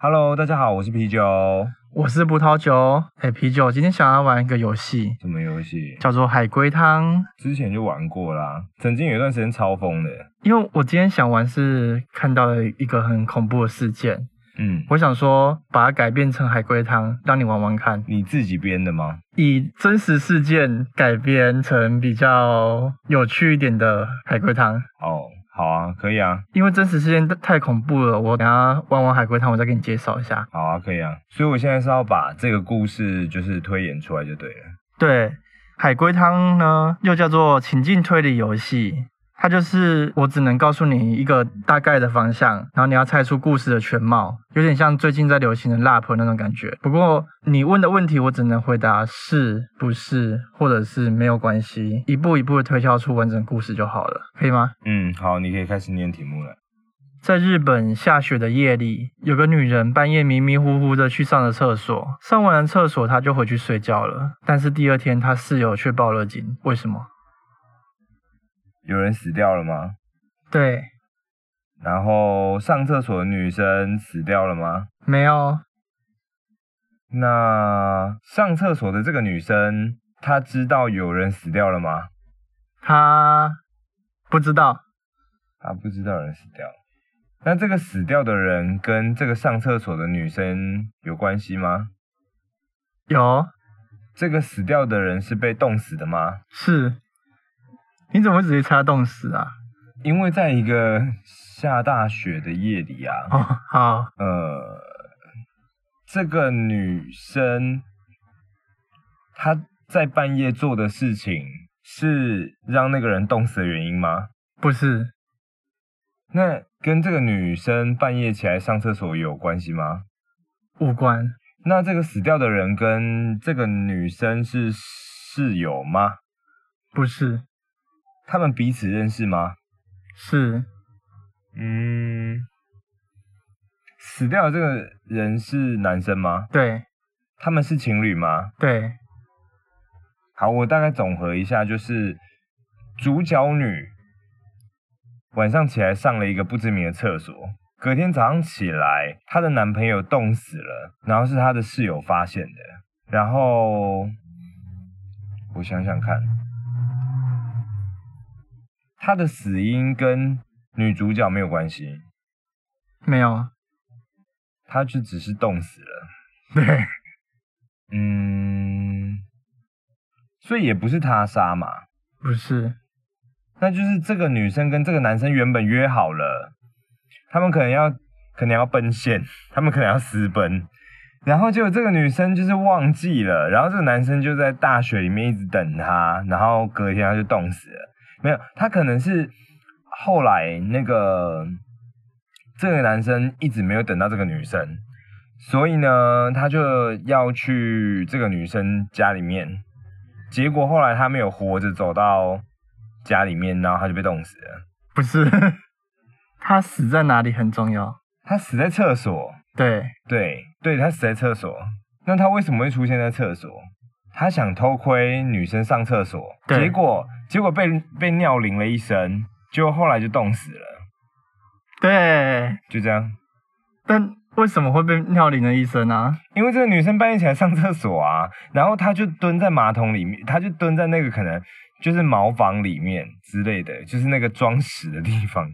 Hello，大家好，我是啤酒，我是葡萄酒。哎，啤酒，今天想要玩一个游戏，什么游戏？叫做海龟汤。之前就玩过啦，曾经有一段时间超疯的。因为我今天想玩是看到了一个很恐怖的事件，嗯，我想说把它改编成海龟汤，让你玩玩看。你自己编的吗？以真实事件改编成比较有趣一点的海龟汤。可以啊，因为真实事件太恐怖了，我等下玩完海龟汤，我再给你介绍一下。好啊，可以啊，所以我现在是要把这个故事就是推演出来就对了。对，海龟汤呢又叫做情境推理游戏。它就是我只能告诉你一个大概的方向，然后你要猜出故事的全貌，有点像最近在流行的 rap 那种感觉。不过你问的问题我只能回答是不是，或者是没有关系，一步一步的推敲出完整故事就好了，可以吗？嗯，好，你可以开始念题目了。在日本下雪的夜里，有个女人半夜迷迷糊糊的去上了厕所，上完了厕所她就回去睡觉了，但是第二天她室友却报了警，为什么？有人死掉了吗？对。然后上厕所的女生死掉了吗？没有。那上厕所的这个女生，她知道有人死掉了吗？她不知道。她不知道有人死掉。那这个死掉的人跟这个上厕所的女生有关系吗？有。这个死掉的人是被冻死的吗？是。你怎么会直接猜冻死啊？因为在一个下大雪的夜里啊。哦，好。呃，这个女生她在半夜做的事情是让那个人冻死的原因吗？不是。那跟这个女生半夜起来上厕所有关系吗？无关。那这个死掉的人跟这个女生是室友吗？不是。他们彼此认识吗？是。嗯，死掉的这个人是男生吗？对。他们是情侣吗？对。好，我大概总和一下，就是主角女晚上起来上了一个不知名的厕所，隔天早上起来，她的男朋友冻死了，然后是她的室友发现的，然后我想想看。他的死因跟女主角没有关系，没有啊，他就只是冻死了。对，嗯，所以也不是他杀嘛？不是，那就是这个女生跟这个男生原本约好了，他们可能要可能要奔现，他们可能要私奔，然后结果这个女生就是忘记了，然后这个男生就在大雪里面一直等她，然后隔天他就冻死了。没有，他可能是后来那个这个男生一直没有等到这个女生，所以呢，他就要去这个女生家里面，结果后来他没有活着走到家里面，然后他就被冻死了。不是，他死在哪里很重要。他死在厕所。对对对，他死在厕所。那他为什么会出现在厕所？他想偷窥女生上厕所，结果结果被被尿淋了一身，结果后来就冻死了。对，就这样。但为什么会被尿淋了一身啊？因为这个女生半夜起来上厕所啊，然后她就蹲在马桶里面，她就蹲在那个可能就是茅房里面之类的，就是那个装屎的地方，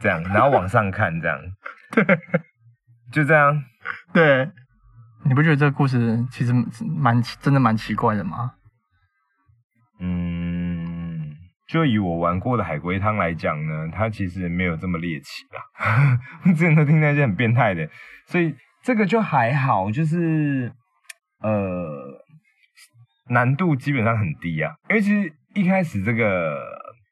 这样，然后往上看，这样，对，就这样，对。你不觉得这个故事其实蛮真的蛮奇怪的吗？嗯，就以我玩过的海龟汤来讲呢，它其实没有这么猎奇啦。我之前都听那些很变态的，所以这个就还好，就是呃难度基本上很低啊。因为其实一开始这个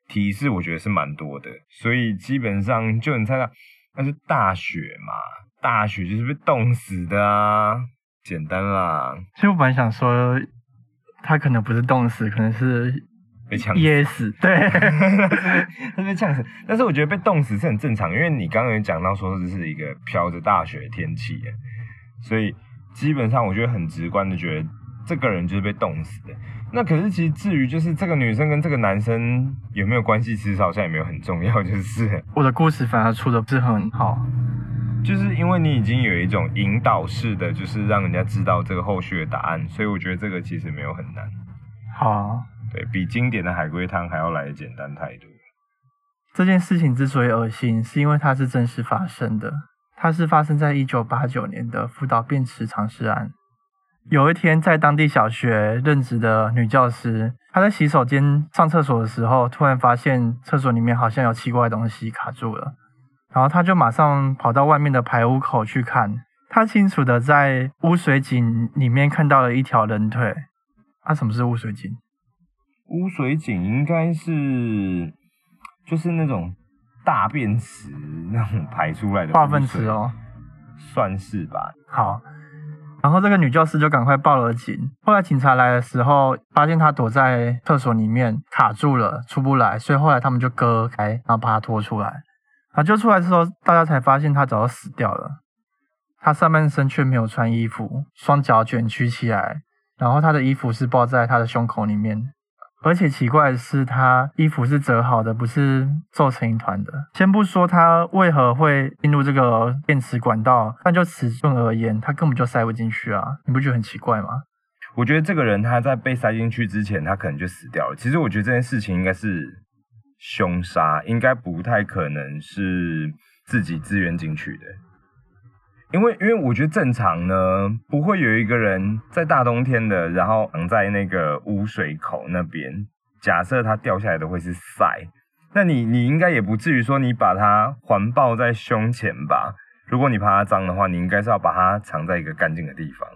提示我觉得是蛮多的，所以基本上就能猜到那是大雪嘛，大雪就是被冻死的啊。简单啦，其实我本来想说，他可能不是冻死，可能是被呛噎死。对，他 被呛死。但是我觉得被冻死是很正常，因为你刚刚也讲到说这是一个飘着大雪的天气，所以基本上我觉得很直观的觉得这个人就是被冻死的。那可是其实至于就是这个女生跟这个男生有没有关系，其实好像也没有很重要，就是我的故事反而出的不是很好。就是因为你已经有一种引导式的，就是让人家知道这个后续的答案，所以我觉得这个其实没有很难。好啊，对，比经典的海龟汤还要来的简单太多。这件事情之所以恶心，是因为它是真实发生的。它是发生在一九八九年的福岛便池藏尸案。有一天，在当地小学任职的女教师，她在洗手间上厕所的时候，突然发现厕所里面好像有奇怪的东西卡住了，然后她就马上跑到外面的排污口去看。她清楚的在污水井里面看到了一条人腿。啊，什么是污水井？污水井应该是就是那种大便池那种排出来的化粪池哦，算是吧。好。然后这个女教师就赶快报了警。后来警察来的时候，发现她躲在厕所里面卡住了，出不来。所以后来他们就割开，然后把她拖出来。然后就出来之后，大家才发现她早就死掉了。她上半身却没有穿衣服，双脚卷曲起来，然后她的衣服是抱在她的胸口里面。而且奇怪的是，他衣服是折好的，不是皱成一团的。先不说他为何会进入这个电池管道，但就尺寸而言，他根本就塞不进去啊！你不觉得很奇怪吗？我觉得这个人他在被塞进去之前，他可能就死掉了。其实我觉得这件事情应该是凶杀，应该不太可能是自己自愿进去的。因为，因为我觉得正常呢，不会有一个人在大冬天的，然后藏在那个污水口那边。假设它掉下来的会是塞，那你你应该也不至于说你把它环抱在胸前吧？如果你怕它脏的话，你应该是要把它藏在一个干净的地方。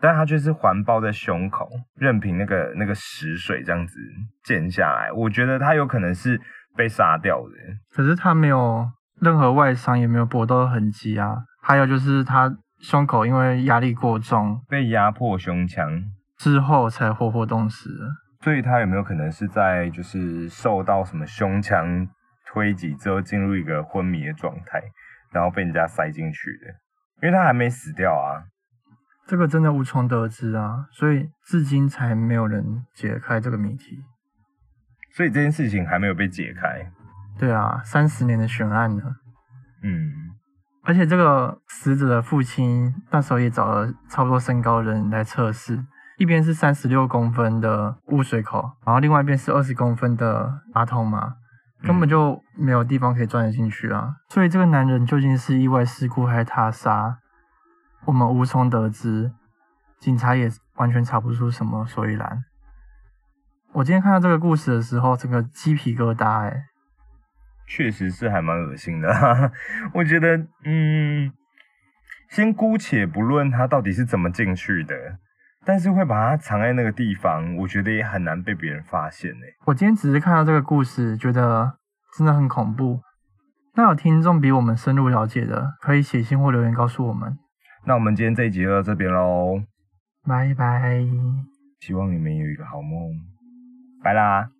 但它却是环抱在胸口，任凭那个那个屎水这样子溅下来。我觉得它有可能是被杀掉的。可是它没有。任何外伤也没有搏斗的痕迹啊，还有就是他胸口因为压力过重被压迫胸腔。之后才活活冻死，所以他有没有可能是在就是受到什么胸腔推挤之后进入一个昏迷的状态，然后被人家塞进去的？因为他还没死掉啊，这个真的无从得知啊，所以至今才没有人解开这个谜题，所以这件事情还没有被解开。对啊，三十年的悬案呢。嗯，而且这个死者的父亲那时候也找了差不多身高的人来测试，一边是三十六公分的污水口，然后另外一边是二十公分的马桶嘛，根本就没有地方可以钻得进去啊。所以这个男人究竟是意外事故还是他杀，我们无从得知，警察也完全查不出什么所以然。我今天看到这个故事的时候，整个鸡皮疙瘩哎、欸。确实是还蛮恶心的，哈哈，我觉得，嗯，先姑且不论他到底是怎么进去的，但是会把它藏在那个地方，我觉得也很难被别人发现呢。我今天只是看到这个故事，觉得真的很恐怖。那有听众比我们深入了解的，可以写信或留言告诉我们。那我们今天这一集就到这边喽，拜拜。希望你们有一个好梦，拜啦。